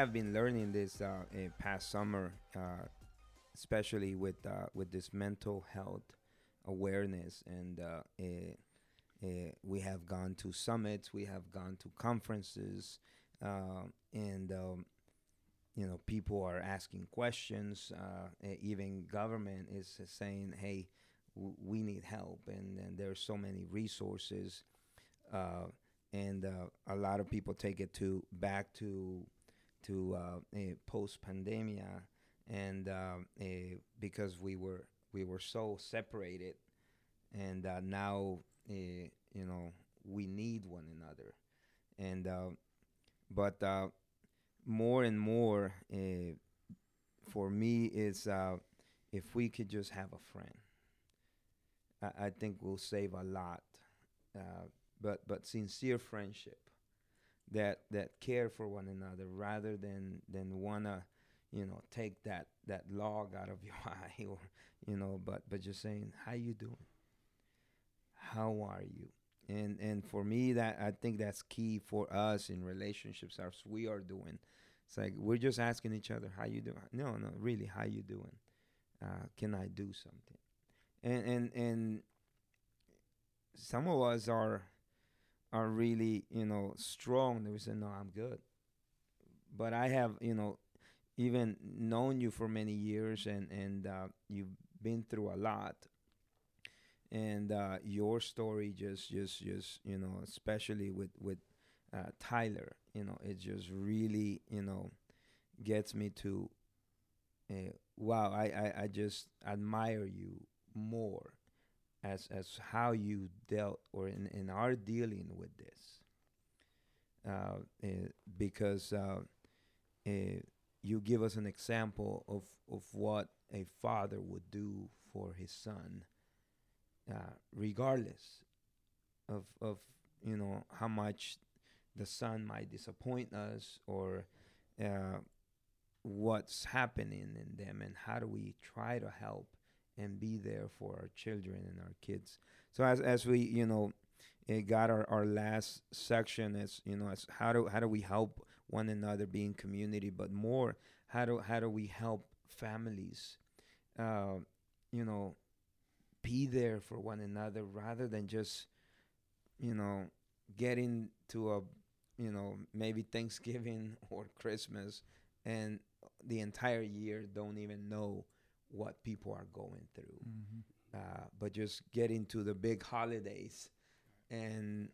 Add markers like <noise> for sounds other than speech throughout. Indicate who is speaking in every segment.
Speaker 1: have been learning this uh, in past summer, uh, especially with uh, with this mental health awareness, and uh, eh, eh, we have gone to summits, we have gone to conferences, uh, and um, you know people are asking questions. Uh, eh, even government is saying, "Hey, w- we need help," and, and there's so many resources. And uh, a lot of people take it to back to to uh, post pandemia, and uh, because we were we were so separated, and uh, now uh, you know we need one another, and uh, but uh, more and more for me is if we could just have a friend. I, I think we'll save a lot but but sincere friendship that that care for one another rather than than wanna you know take that that log out of <laughs> your eye or you know but but just saying how you doing? How are you? And and for me that i think that's key for us in relationships as we are doing. It's like we're just asking each other how you doing? No no really how you doing? Uh, can i do something? And and and some of us are are really you know strong they would say no i'm good. But i have you know even known you for many years and and uh, you've been through a lot. And uh, your story just just just you know especially with with uh, tyler you know it just really you know gets me to uh, wow I, I i just admire you more as as how you dealt or in, in our dealing with this. Uh, uh, because uh, uh, you give us an example of, of what a father would do for his son uh, regardless of of you know how much the son might disappoint us or uh, what's happening in them and how do we try to help and be there for our children and our kids. So as as we you know it got our, our last section as you know as how do how do we help one another be in community, but more how do how do we help families, uh, you know, be there for one another rather than just you know getting to a you know maybe Thanksgiving <laughs> or Christmas and the entire year don't even know what people are going through. Mm-hmm. Uh, but just getting to the big holidays and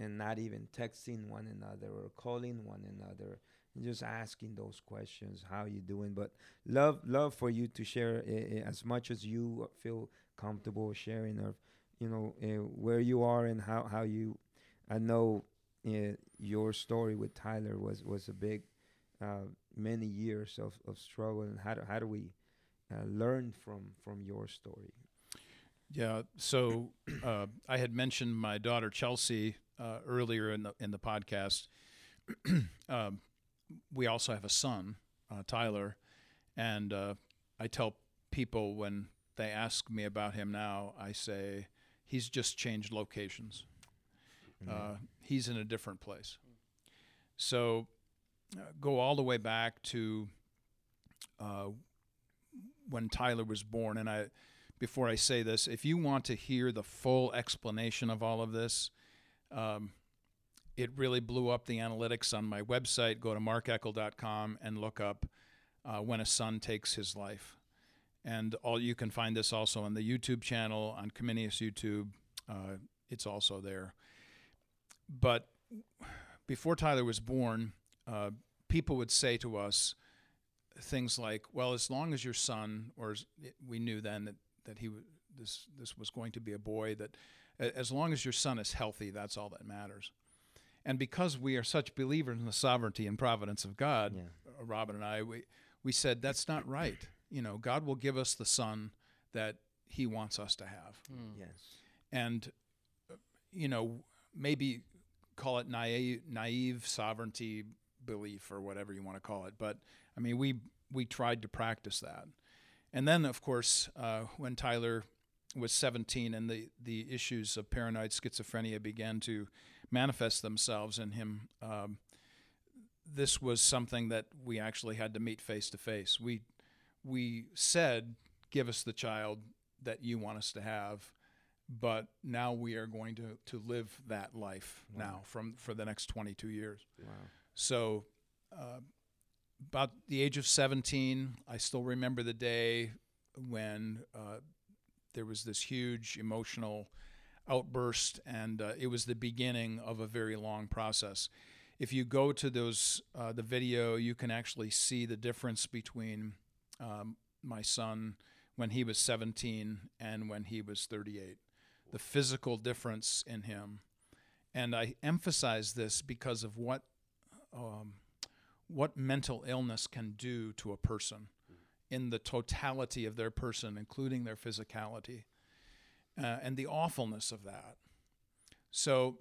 Speaker 1: and not even texting one another or calling one another and just asking those questions how you doing but love love for you to share uh, as much as you feel comfortable sharing of you know uh, where you are and how how you i know uh, your story with tyler was was a big many years of, of struggle and how do, how do we uh, learn from from your story.
Speaker 2: Yeah. So uh, I had mentioned my daughter Chelsea uh, earlier in the in the podcast. <clears throat> um, we also have a son, uh, Tyler, and uh, I tell people when they ask me about him now, I say he's just changed locations. Mm-hmm. he's in a different place. So go all the way back to when Tyler was born. And I, before I say this, if you want to hear the full explanation of all of this, um, it really blew up the analytics on my website. Go to markeckel.com and look up uh, when a son takes his life. And all you can find this also on the YouTube channel on Comenius YouTube. Uh, it's also there. But before Tyler was born, uh, people would say to us, things like, well, as long as your son, or we knew then that, that he this this was going to be a boy, that as long as your son is healthy, that's all that matters. And because we are such believers in the sovereignty and providence of God, yeah. Uh, Robin and I, we we said that's not right. You know, God will give us the son that He wants us to have.
Speaker 1: Mm. Yes.
Speaker 2: And uh, you know, maybe call it naive, naive sovereignty belief or whatever you want to call it. But I mean, we we tried to practice that. And then, of course, uh, when Tyler was 17 and the, the issues of paranoid schizophrenia began to manifest themselves in him, um, this was something that we actually had to meet face to face. We we said, "Give us the child that you want us to have," but now we are going to to live that life
Speaker 1: Wow.
Speaker 2: now from for the next 22 years.
Speaker 1: Wow.
Speaker 2: So, uh, about the age of 17, I still remember the day when uh, there was this huge emotional outburst, and uh, it was the beginning of a very long process. If you go to those uh, the video, you can actually see the difference between um, my son when he was 17 and when he was 38. The physical difference in him, and I emphasize this because of what um, what mental illness can do to a person in the totality of their person, including their physicality, uh, and the awfulness of that. So,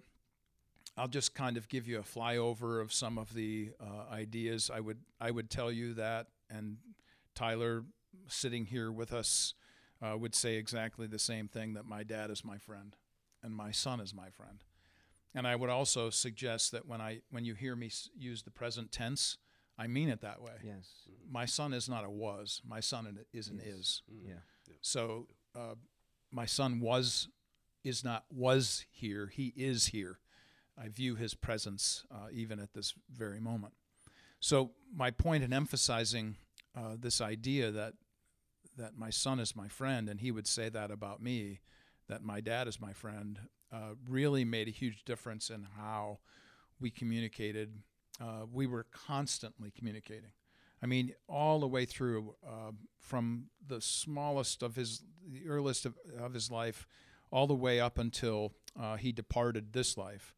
Speaker 2: I'll just kind of give you a flyover of some of the uh, ideas. I would I would tell you that, and Tyler, sitting here with us, uh, would say exactly the same thing that my dad is my friend, and my son is my friend. And I would also suggest that when I when you hear me use the present tense, I mean it that way.
Speaker 1: Yes.
Speaker 2: My son is not a was. My son is an
Speaker 1: Yes.
Speaker 2: is.
Speaker 1: Yeah.
Speaker 2: So uh, my son was is not was here. He is here. I view his presence uh, even at this very moment. So my point in emphasizing uh, this idea that that my son is my friend, and he would say that about me, that my dad is my friend, uh, really made a huge difference in how we communicated. Uh, we were constantly communicating. I mean, all the way through, uh, from the smallest of his, the earliest of, of his life, all the way up until uh, he departed this life.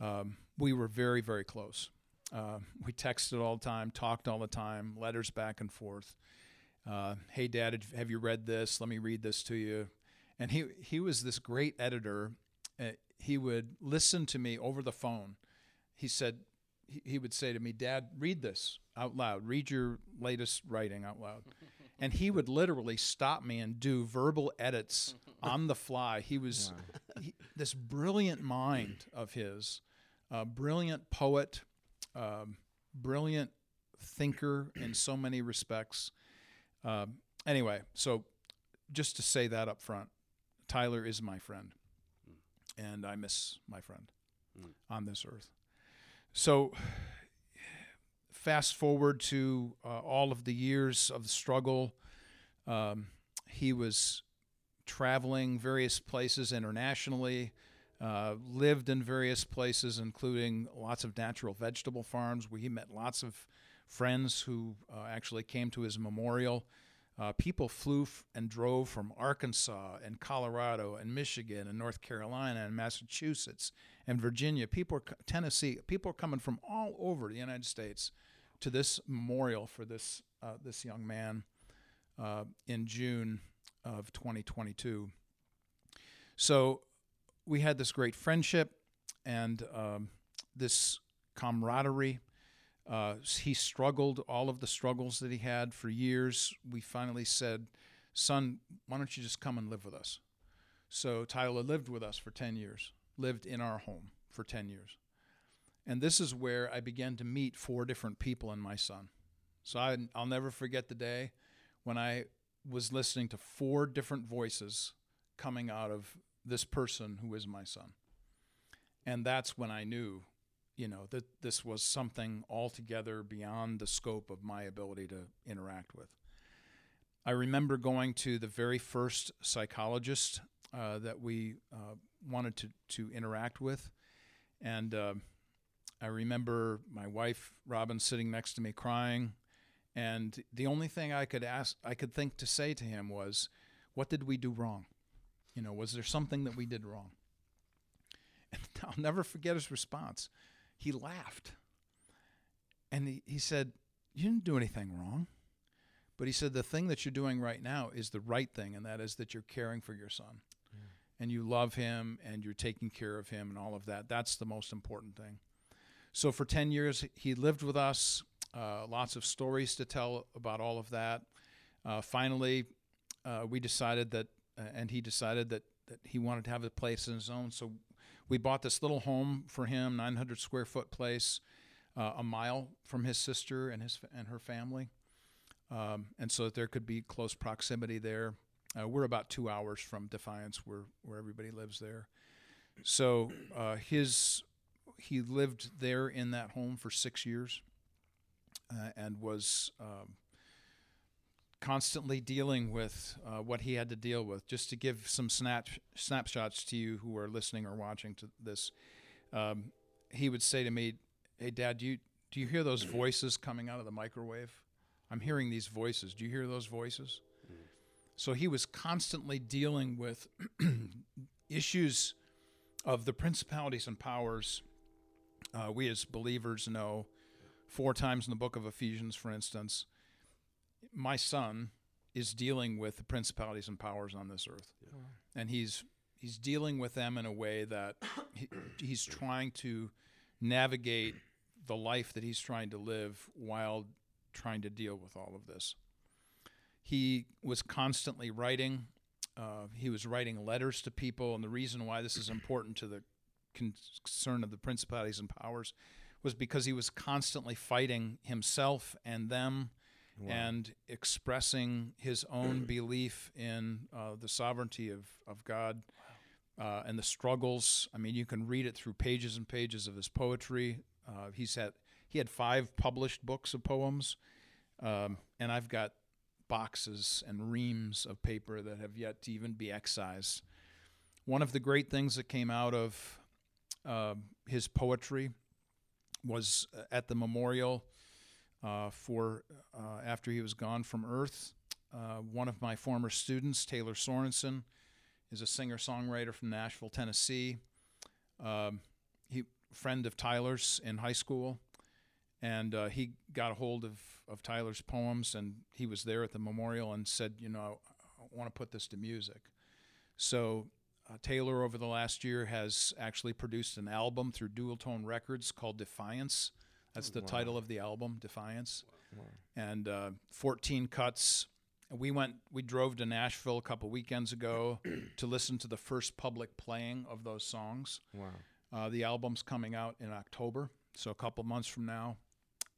Speaker 2: Um, we were very, very close. Uh, we texted all the time, talked all the time, letters back and forth. Uh, hey, Dad, have you read this? Let me read this to you. And he he was this great editor. Uh, he would listen to me over the phone. He said he, he would say to me, "Dad, read this out loud. Read your latest writing out loud." <laughs> And he would literally stop me and do verbal edits <laughs> on the fly. He was
Speaker 1: Wow.
Speaker 2: he, this brilliant mind of his, a brilliant poet, um, brilliant thinker in so many respects. Um, anyway, so just to say that up front, Tyler is my friend, and I miss my friend
Speaker 3: Mm.
Speaker 2: on this earth. So, fast forward to uh, all of the years of the struggle. Um, he was traveling various places internationally, uh, lived in various places, including lots of natural vegetable farms where he met lots of friends who uh, actually came to his memorial. Uh, people flew f- and drove from Arkansas and Colorado and Michigan and North Carolina and Massachusetts and Virginia. People, are, Tennessee. People are coming from all over the United States to this memorial for this uh, this young man uh, in June of 2022. So we had this great friendship and um, this camaraderie. Uh, he struggled all of the struggles that he had for years. We finally said, "Son, why don't you just come and live with us?" So Tyler lived with us for 10 years, lived in our home for 10 years. And this is where I began to meet four different people in my son. So I, I'll never forget the day when I was listening to four different voices coming out of this person who is my son. And that's when I knew, you know, that this was something altogether beyond the scope of my ability to interact with. I remember going to the very first psychologist uh, that we uh, wanted to, to interact with. And uh, I remember my wife, Robin, sitting next to me crying. And the only thing I could ask, I could think to say to him was, What did we do wrong? You know, was there something that we did wrong? <laughs> And I'll never forget his response. He laughed. And he, he said, You didn't do anything wrong. But he said, The thing that you're doing right now is the right thing, and that is that you're caring for your son. And you love him and you're taking care of him and all of that. That's the most important thing. So for 10 years, he lived with us. Uh, lots of stories to tell about all of that. Uh, finally, uh, we decided that, uh, and he decided that, that he wanted to have a place in his own. So we bought this little home for him, 900 square foot place. uh, a mile from his sister and his and her family, um, and so that there could be close proximity there. Uh, we're about two hours from Defiance, where where everybody lives there. So uh, his he lived there in that home for six years, uh, and was um, constantly dealing with uh, what he had to deal with. Just to give some snap snapshots to you who are listening or watching to this, um, he would say to me, "Hey, Dad, do you do you hear those voices coming out of the microwave? I'm hearing these voices. Do you hear those voices?" So he was constantly dealing with <clears throat> issues of the principalities and powers. Uh, we as believers know four times in the book of Ephesians, for instance, my son is dealing with the principalities and powers on this earth,
Speaker 3: Yeah.
Speaker 2: and he's he's dealing with them in a way that <coughs> he, he's trying to navigate the life that he's trying to live while trying to deal with all of this. He was constantly writing. Uh, he was writing letters to people, and the reason why this is important to the concern of the principalities and powers was because he was constantly fighting himself and them
Speaker 1: Wow.
Speaker 2: and expressing his own <clears throat> belief in uh, the sovereignty of, of God uh, and the struggles. I mean, you can read it through pages and pages of his poetry. Uh, he's had he had five published books of poems, um, and I've got boxes and reams of paper that have yet to even be excised. One of the great things that came out of uh, his poetry was uh, at the memorial uh, for uh, after he was gone from Earth. Uh, one of my former students, Taylor Sorensen, is a singer songwriter from Nashville, Tennessee. Um, he friend of Tyler's in high school, and uh, he got a hold of, of Tyler's poems, and he was there at the memorial and said, you know, I, I want to put this to music. So uh, Taylor, over the last year, has actually produced an album through Dualtone Records called Defiance. That's the
Speaker 1: Wow.
Speaker 2: title of the album, Defiance,
Speaker 1: Wow.
Speaker 2: and uh, 14 cuts. We went, we drove to Nashville a couple weekends ago <clears throat> to listen to the first public playing of those songs.
Speaker 1: Wow.
Speaker 2: Uh, the album's coming out in October, so a couple months from now,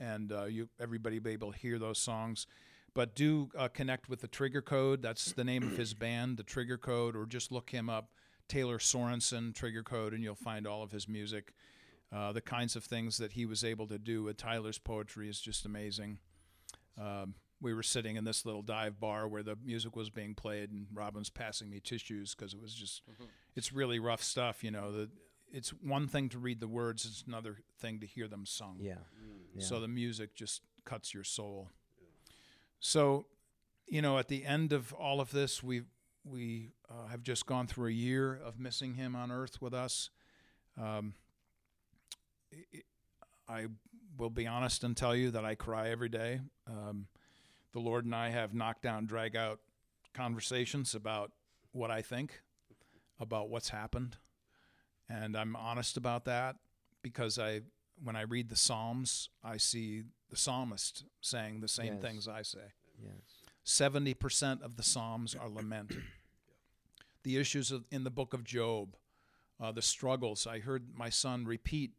Speaker 2: and uh, you everybody will be able to hear those songs. But do uh, connect with the Trigger Code. That's the name of his <clears throat> band, the Trigger Code, or just look him up, Taylor Sorensen Trigger Code, and you'll find all of his music. Uh, the kinds of things that he was able to do with Tyler's poetry is just amazing. Um, we were sitting in this little dive bar where the music was being played, and Robin's passing me tissues because it was just, it's really rough stuff. You know, the, it's one thing to read the words; it's another thing to hear them sung.
Speaker 1: Yeah. yeah.
Speaker 2: So the music just cuts your soul. So, you know, at the end of all of this, we we uh, have just gone through a year of missing him on Earth with us. Um, i- will be honest and tell you that I cry every day. Um, the Lord and I have knockdown, drag out conversations about what I think about what's happened, and I'm honest about that because I when I read the Psalms, I see the psalmist saying the same
Speaker 1: Yes.
Speaker 2: things I say.
Speaker 1: yes.
Speaker 2: 70% of the Psalms are lament. the issues of, in the book of Job, uh, the struggles. I heard my son repeat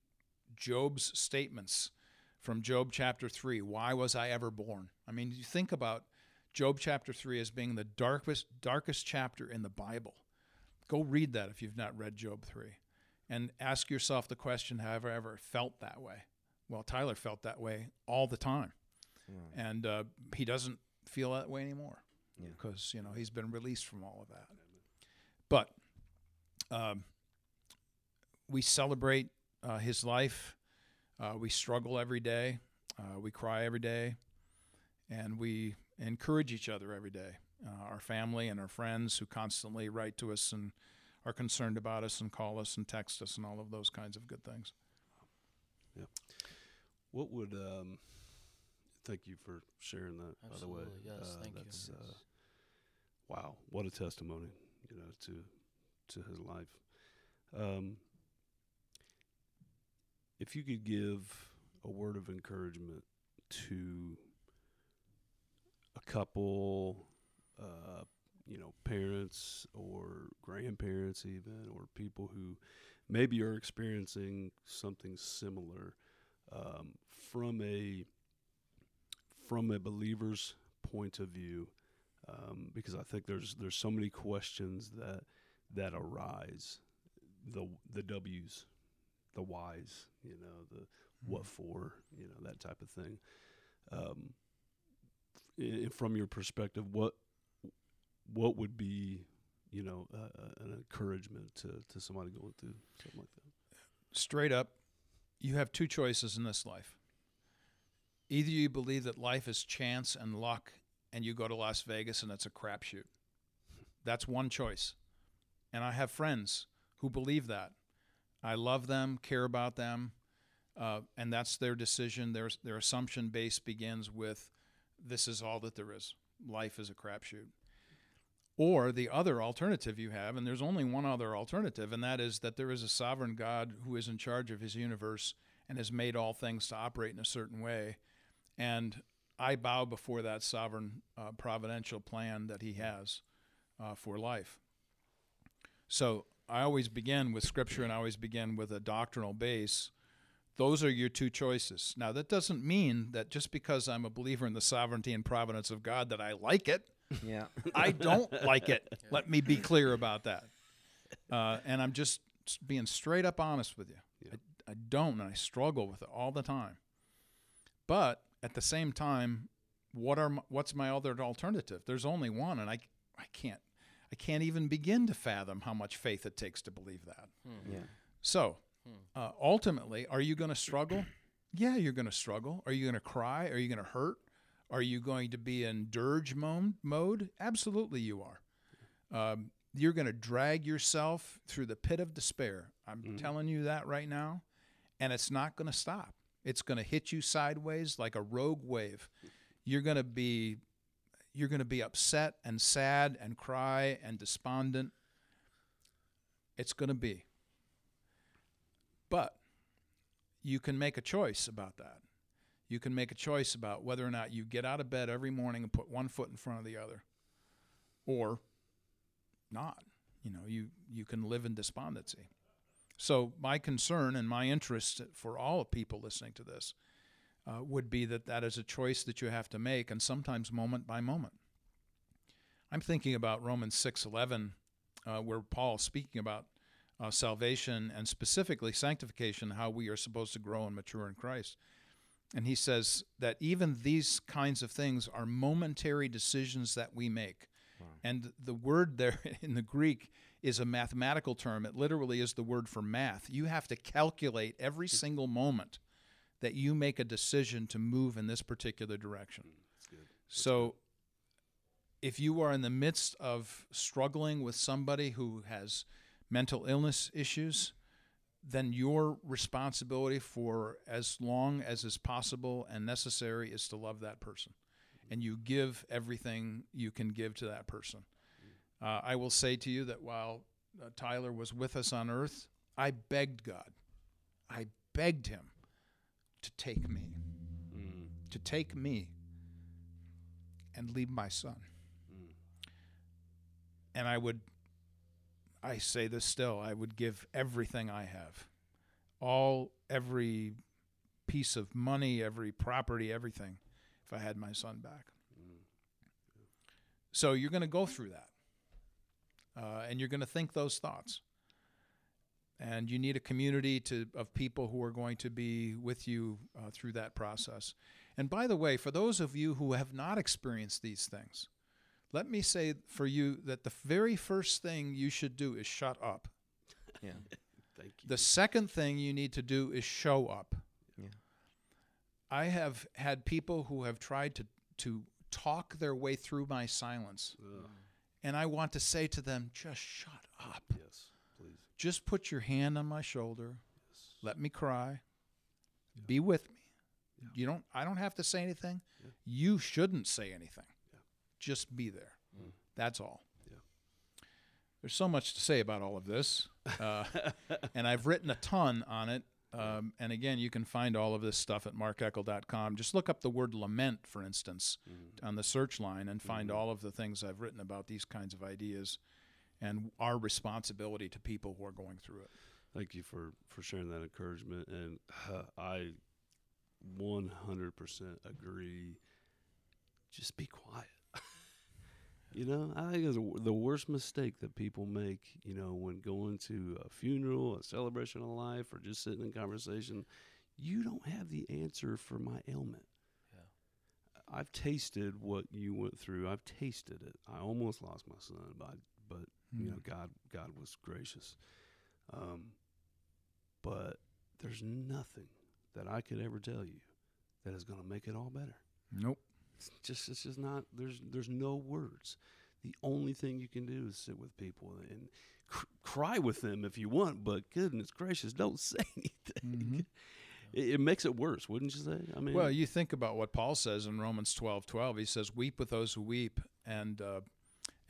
Speaker 2: Job's statements from Job chapter 3. Why was I ever born? I mean, you think about Job chapter 3 as being the darkest, darkest chapter in the Bible. Go read that if you've not read Job 3 and ask yourself the question have I ever felt that way? Well, Tyler felt that way all the time
Speaker 1: Wow.
Speaker 2: and uh, he doesn't feel that way anymore
Speaker 1: Yeah.
Speaker 2: because you know he's been released from all of that. But um, we celebrate uh, his life. Uh, we struggle every day. Uh, we cry every day, and we encourage each other every day. Uh, our family and our friends who constantly write to us and are concerned about us and call us and text us and all of those kinds of good things. Yeah.
Speaker 3: What would um? Thank you for sharing that. By the way,
Speaker 4: Absolutely, yes,
Speaker 3: Uh,
Speaker 4: thank you.
Speaker 3: Uh, wow, what a testimony, you know, to to his life. Um, if you could give a word of encouragement to a couple, uh, you know, parents or grandparents, even, or people who maybe are experiencing something similar, um, from a from a believer's point of view, um, because I think there's there's so many questions that that arise, the the W's, the whys, you know, the what for, you know, that type of thing. Um, i- from your perspective, what what would be, you know, uh, an encouragement to to somebody going through something like that?
Speaker 2: straight up, you have two choices in this life. Either you believe that life is chance and luck, and you go to Las Vegas and it's a crapshoot. That's one choice. And I have friends who believe that. I love them, care about them, uh, and that's their decision. Their their assumption base begins with, "This is all that there is. Life is a crapshoot." Or the other alternative you have, and there's only one other alternative, and that is that there is a sovereign God who is in charge of his universe and has made all things to operate in a certain way. And I bow before that sovereign uh, providential plan that he has uh, for life. So I always begin with scripture and I always begin with a doctrinal base. Those are your two choices. Now, that doesn't mean that just because I'm a believer in the sovereignty and providence of God that I like it.
Speaker 1: Yeah. <laughs>
Speaker 2: I don't like it. Let me be clear about that. Uh, and I'm just being straight up honest with you.
Speaker 3: Yeah.
Speaker 2: I, I don't, and I struggle with it all the time. But at the same time, what are m- what's my other alternative? There's only one, and I I can't I can't even begin to fathom how much faith it takes to believe that.
Speaker 1: Yeah.
Speaker 2: So, uh, ultimately, are you going to struggle? Yeah, you're going to struggle. Are you going to cry? Are you going to hurt? Are you going to be in dirge mo- mode? Absolutely, you are. Um, you're going to drag yourself through the pit of despair. I'm telling you that right now. And it's not going to stop. It's going to hit you sideways like a rogue wave. You're going to be you're going to be upset and sad and cry and despondent. It's going to be. But you can make a choice about that. You can make a choice about whether or not you get out of bed every morning and put one foot in front of the other or not. You know, you, you can live in despondency. So, my concern and my interest for all people listening to this uh, would be that that is a choice that you have to make, and sometimes moment by moment. I'm thinking about Romans 6:11, uh, where Paul speaking about uh, salvation and specifically sanctification, how we are supposed to grow and mature in Christ. And he says that even these kinds of things are momentary decisions that we make. And the word there <laughs> in the Greek is a mathematical term. It literally is the word for math. You have to calculate every single moment that you make a decision to move in this particular direction. So if you are in the midst of struggling with somebody who has mental illness issues, then your responsibility for as long as is possible and necessary is to love that person. And you give everything you can give to that person. Uh, I will say to you that while uh, Tyler was with us on earth, I begged God, I begged him to take me, to take me and leave my son. And I would, I say this still, I would give everything I have, all, every piece of money, every property, everything, if I had my son back. So you're going to go through that. Uh, and you're going to think those thoughts. And you need a community to, of people who are going to be with you uh, through that process. And by the way, for those of you who have not experienced these things, let me say for you that the very first thing you should do is shut up.
Speaker 1: Yeah. <laughs>
Speaker 3: Thank you.
Speaker 2: The second thing you need to do is show up.
Speaker 1: Yeah.
Speaker 2: I have had people who have tried to, to talk their way through my silence.
Speaker 3: Ugh.
Speaker 2: And I want to say to them, just shut up.
Speaker 3: yes, please.
Speaker 2: Just put your hand on my shoulder. Yes. Let me cry. Be with me.
Speaker 3: Yeah.
Speaker 2: You don't I don't have to say anything.
Speaker 3: Yeah.
Speaker 2: You shouldn't say anything. Just be there.
Speaker 3: Mm.
Speaker 2: That's all.
Speaker 3: Yeah.
Speaker 2: There's so much to say about all of this. Uh, <laughs> and I've written a ton on it. Um, and again, you can find all of this stuff at markeckel.com. Just look up the word lament, for instance,
Speaker 3: Mm.
Speaker 2: on the search line and find
Speaker 3: Mhm.
Speaker 2: all of the things I've written about these kinds of ideas and our responsibility to people who are going through it.
Speaker 3: Thank you for for sharing that encouragement, and uh, I one hundred percent agree. Just be quiet. You know, I think it's the worst mistake that people make. You know, when going to a funeral, a celebration of life, or just sitting in conversation, you don't have the answer for my ailment.
Speaker 4: Yeah.
Speaker 3: I've tasted what you went through. I've tasted it. I almost lost my son, but but you know,
Speaker 2: Mm.
Speaker 3: God God was gracious. Um, but there's nothing that I could ever tell you that is going to make it all better.
Speaker 2: Nope.
Speaker 3: It's just it's just not. There's there's no words. The only thing you can do is sit with people and cr- cry with them if you want. But goodness gracious, don't <laughs> say anything.
Speaker 2: Mhm.
Speaker 3: It, it makes it worse, wouldn't you say? I mean,
Speaker 2: Well, you think about what Paul says in Romans twelve twelve. He says, "Weep with those who weep, and uh,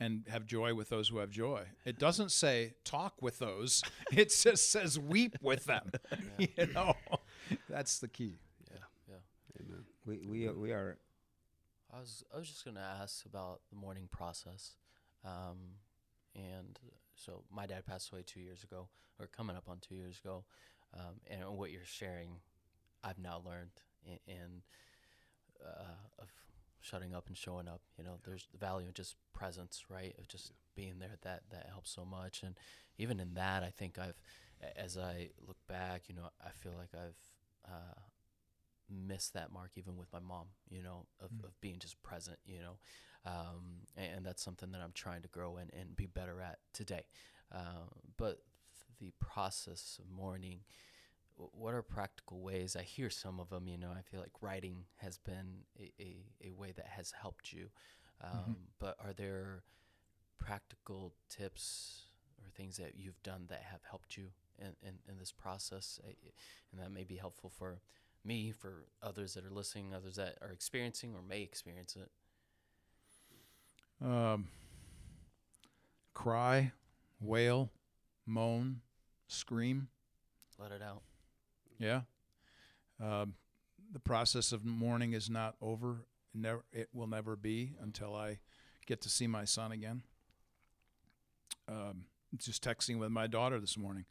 Speaker 2: and have joy with those who have joy." It doesn't say talk with those. <laughs> It just says weep with them. <laughs> you know, that's the key. Yeah, yeah.
Speaker 3: Amen.
Speaker 1: We we are, we are
Speaker 4: I was I was just gonna ask about the mourning process, um, and so my dad passed away two years ago, or coming up on two years ago, um, and what you're sharing, I've now learned in, in uh, of shutting up and showing up. You know, there's the value of just presence, right? Of just being there. That that helps so much, and even in that, I think I've, as I look back, you know, I feel like I've. Uh, missed that mark even with my mom you know of,
Speaker 2: Mm.
Speaker 4: of being just present you know um, and, and that's something that i'm trying to grow in and be better at today. Uh, but the process of mourning what are practical ways? I hear some of them you know i feel like writing has been a, a, a way that has helped you. Um, but are there practical tips or things that you've done that have helped you in, in, in this process and that may be helpful for me, for others that are listening, others that are experiencing or may experience it.
Speaker 2: Um, cry, wail, moan, scream.
Speaker 4: Let it out.
Speaker 2: Yeah. Um, the process of mourning is not over. Never, it will never be until I get to see my son again. Um, just texting with my daughter this morning.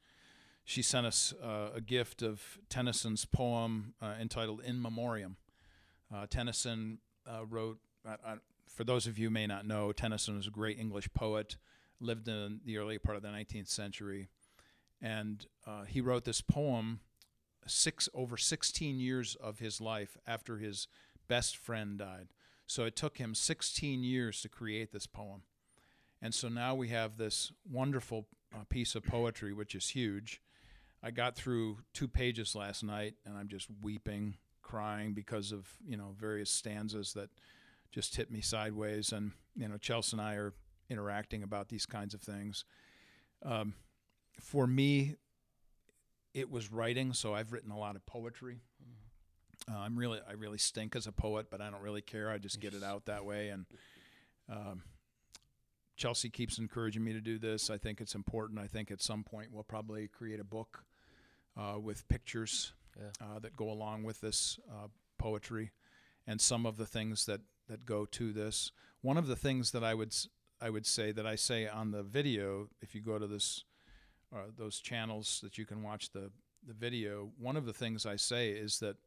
Speaker 2: She sent us uh, a gift of Tennyson's poem uh, entitled "In Memoriam." Uh, Tennyson uh, wrote. For those of you may not know, Tennyson was a great English poet. Lived in the early part of the 19th century, and uh, he wrote this poem six over 16 years of his life after his best friend died. So it took him 16 years to create this poem. And so now we have this wonderful uh, piece of poetry, which is huge. I got through two pages last night, and I'm just weeping, crying because of you know various stanzas that just hit me sideways. And you know, Chelsea and I are interacting about these kinds of things. Um, for me, it was writing, so I've written a lot of poetry. Uh, I'm really, I really stink as a poet, but I don't really care. I just get it out that way. And um, Chelsea keeps encouraging me to do this. I think it's important. I think at some point we'll probably create a book uh, with pictures
Speaker 4: Yeah.
Speaker 2: uh, that go along with this uh, poetry, and some of the things that that go to this. One of the things that I would I would say that I say on the video, if you go to this uh, those channels that you can watch the the video, one of the things I say is that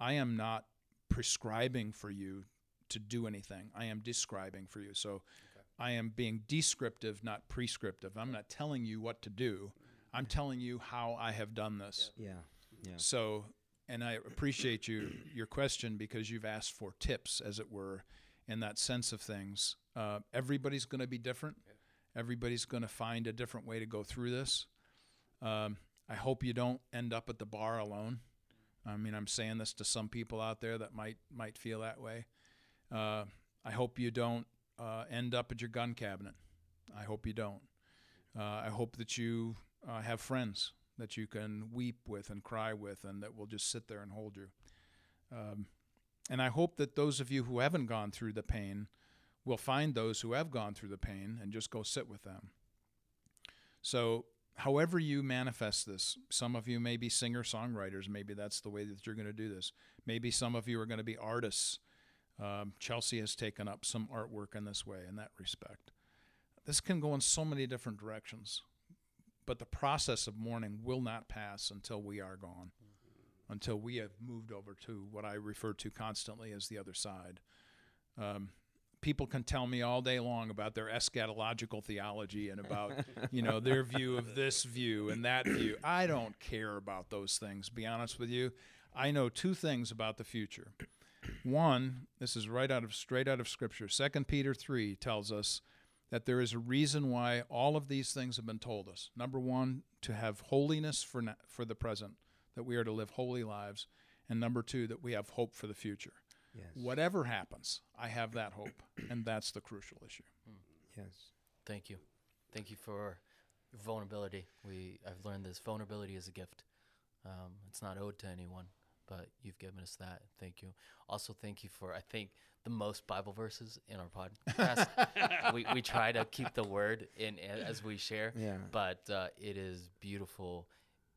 Speaker 2: I am not prescribing for you to do anything. I am describing for you. So I am being descriptive, not prescriptive. I'm not telling you what to do. I'm telling you how I have done this.
Speaker 1: yeah yeah
Speaker 2: So, and I appreciate you your question because you've asked for tips, as it were, in that sense of things. Uh, everybody's going to be different. Everybody's going to find a different way to go through this. Um, I hope you don't end up at the bar alone. I mean, I'm saying this to some people out there that might might feel that way. Uh, I hope you don't uh, end up at your gun cabinet. I hope you don't. Uh, I hope that you uh, have friends that you can weep with and cry with, and that will just sit there and hold you. Um, and I hope that those of you who haven't gone through the pain will find those who have gone through the pain and just go sit with them. So, however you manifest this, some of you may be singer songwriters. Maybe that's the way that you're going to do this. Maybe some of you are going to be artists. Um, Chelsea has taken up some artwork in this way, in that respect. This can go in so many different directions but the process of mourning will not pass until we are gone. until we have moved over to what I refer to constantly as the other side. Um, people can tell me all day long about their eschatological theology and about <laughs> you know their view of this view and that view i don't care about those things be honest with you i know two things about the future one this is right out of straight out of scripture Second peter 3 tells us that there is a reason why all of these things have been told us number one to have holiness for na- for the present that we are to live holy lives and number two that we have hope for the future
Speaker 1: Yes.
Speaker 2: whatever happens, I have that hope, and that's the crucial issue.
Speaker 1: Yes.
Speaker 4: Thank you. Thank you for your vulnerability. We I've learned this vulnerability is a gift. Um, it's not owed to anyone, but you've given us that. Thank you. Also, thank you for I think the most Bible verses in our podcast. <laughs> we we try to keep the word in as we share,
Speaker 1: Yeah.
Speaker 4: but uh, it is beautiful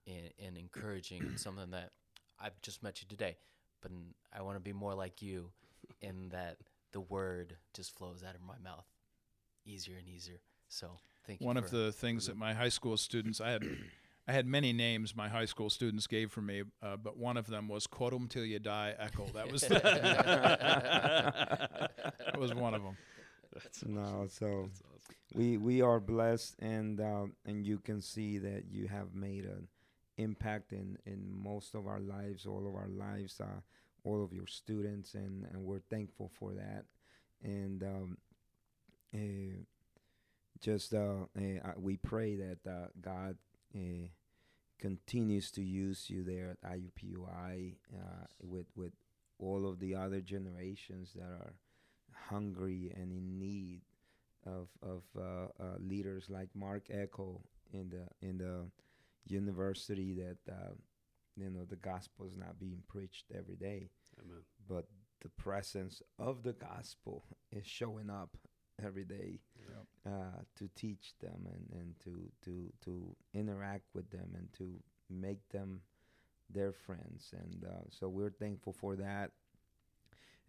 Speaker 4: and, and encouraging. and something that I've just met you today, but I want to be more like you in that the word just flows out of my mouth easier and easier. So thank you.
Speaker 2: One of the things that my high school students, I had, I had many names my high school students gave for me, uh, but one of them was "Quotum till you die." Eckel. That was that <laughs> <laughs> was one of them.
Speaker 3: That's
Speaker 1: No, so
Speaker 3: That's awesome.
Speaker 1: we we are blessed, and um, and you can see that you have made an impact in in most of our lives, all of our lives, uh, all of your students, and and we're thankful for that, and um, uh, just uh, uh, we pray that uh, God. Continues to use you there at IUPUI uh, with with all of the other generations that are hungry and in need of of uh, uh, leaders like Mark Eckel in the in the university that uh, you know the gospel is not being preached every day,
Speaker 3: Amen.
Speaker 1: but the presence of the gospel is showing up every day uh, to teach them and, and to, to to interact with them and to make them their friends and uh, so we're thankful for that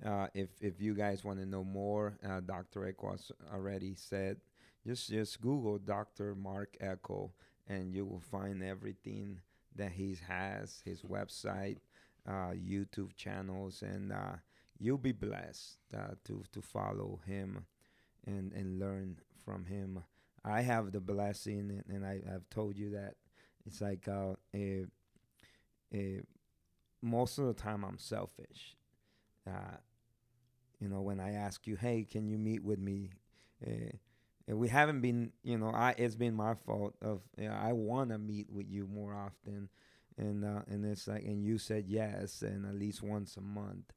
Speaker 1: uh, if if you guys want to know more uh, Dr. Eckel has already said just just Google Dr. Mark Eckel and you will find everything that he has his website uh, YouTube channels and uh, you'll be blessed uh, to to follow him and and learn from him. I have the blessing, and, I have told you that it's like uh, eh, most of the time I'm selfish. Uh, you know, when I ask you, hey, can you meet with me? Uh, and we haven't been, you know, I it's been my fault of yeah, I want to meet with you more often, and uh, and it's like, and you said yes, and at least once a month,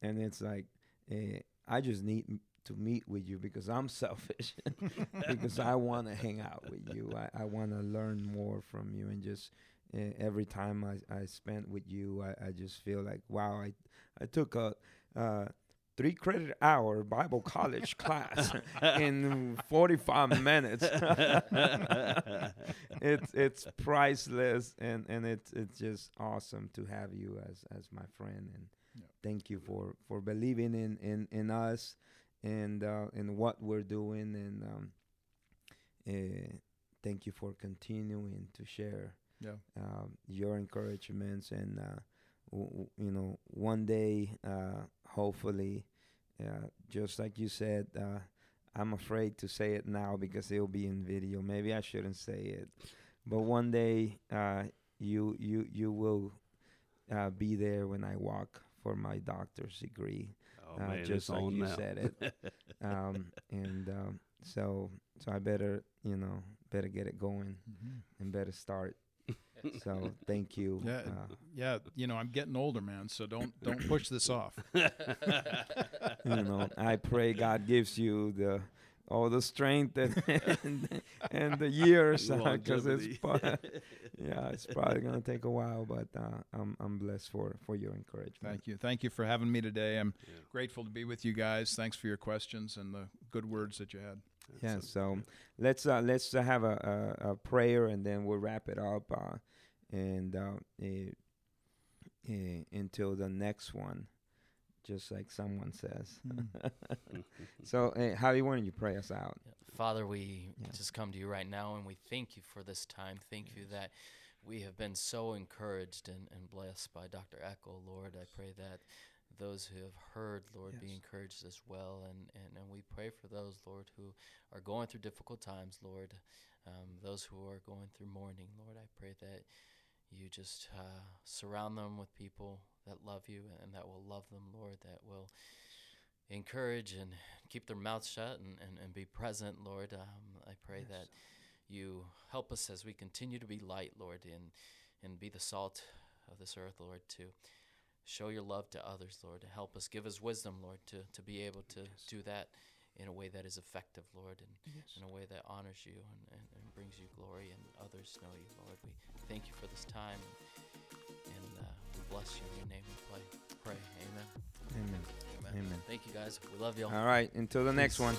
Speaker 1: and it's like, eh, I just need to meet with you because I'm <laughs> selfish, <laughs> because I want to hang out with you. I, I want to learn more from you, and just uh, every time I, I spent with you, I, I just feel like wow, I I took a uh, three credit hour Bible college <laughs> class in 45 minutes. it's it's priceless, and and it's it's just awesome to have you as as my friend, and
Speaker 2: Yeah.
Speaker 1: thank you for for believing in in in us and uh, in what we're doing, and um, uh, thank you for continuing to share
Speaker 2: Yeah.
Speaker 1: um, your encouragements and uh, w- w- you know one day uh, hopefully uh, just like you said uh, i'm afraid to say it now because it'll be in video. Maybe i shouldn't say it. But one day uh, you you you will uh, be there when i walk for my doctor's degree
Speaker 3: Oh
Speaker 1: uh,
Speaker 3: man,
Speaker 1: just
Speaker 3: it's
Speaker 1: like
Speaker 3: on
Speaker 1: you
Speaker 3: now.
Speaker 1: said it <laughs> um, and um, so so i better you know better get it going and better start <laughs> so thank you.
Speaker 2: Yeah,
Speaker 1: Uh,
Speaker 2: yeah. You know, I'm getting older, man. So don't don't push this off. <laughs>
Speaker 1: you know, I pray God gives you the all the strength and and, and the years because it's
Speaker 3: Longevity.
Speaker 1: Pro- yeah, it's <laughs> probably gonna take a while, but uh, I'm I'm blessed for for your encouragement.
Speaker 2: Thank you. Thank you for having me today. I'm
Speaker 3: Yeah.
Speaker 2: grateful to be with you guys. Thanks for your questions and the good words that you had.
Speaker 1: Yeah,
Speaker 3: That's
Speaker 1: so let's uh, let's uh, have a, a, a prayer and then we'll wrap it up. Uh, and uh, eh, eh, until the next one, just like someone says. <laughs> so, uh, how do you want you pray us out?
Speaker 4: Father, we
Speaker 1: Yeah.
Speaker 4: just come to you right now and we thank you for this time. Thank you that we have been so encouraged and, and blessed by Dr. Eckel, Lord. I pray that those who have heard, Lord, be encouraged as well. And, and, and we pray for those, Lord, who are going through difficult times, Lord. Um, those who are going through mourning, Lord, I pray that you just uh, surround them with people that love you and that will love them, Lord, that will encourage and keep their mouths shut and, and, and be present, Lord. Um, I pray
Speaker 1: Yes.
Speaker 4: that you help us as we continue to be light, Lord, and, and be the salt of this earth, Lord, to show your love to others, Lord, to help us, give us wisdom, Lord, to, to be able to
Speaker 1: Yes.
Speaker 4: do that in a way that is effective, Lord, and
Speaker 1: Yes.
Speaker 4: in a way that honors you and, and, and brings you glory and others know you, Lord. We thank you for this time bless you. In your name we pray. pray. Amen.
Speaker 1: Amen.
Speaker 4: Amen.
Speaker 1: Amen.
Speaker 4: Thank you guys. We love y'all.
Speaker 1: All right. Until the
Speaker 4: Peace.
Speaker 1: next one.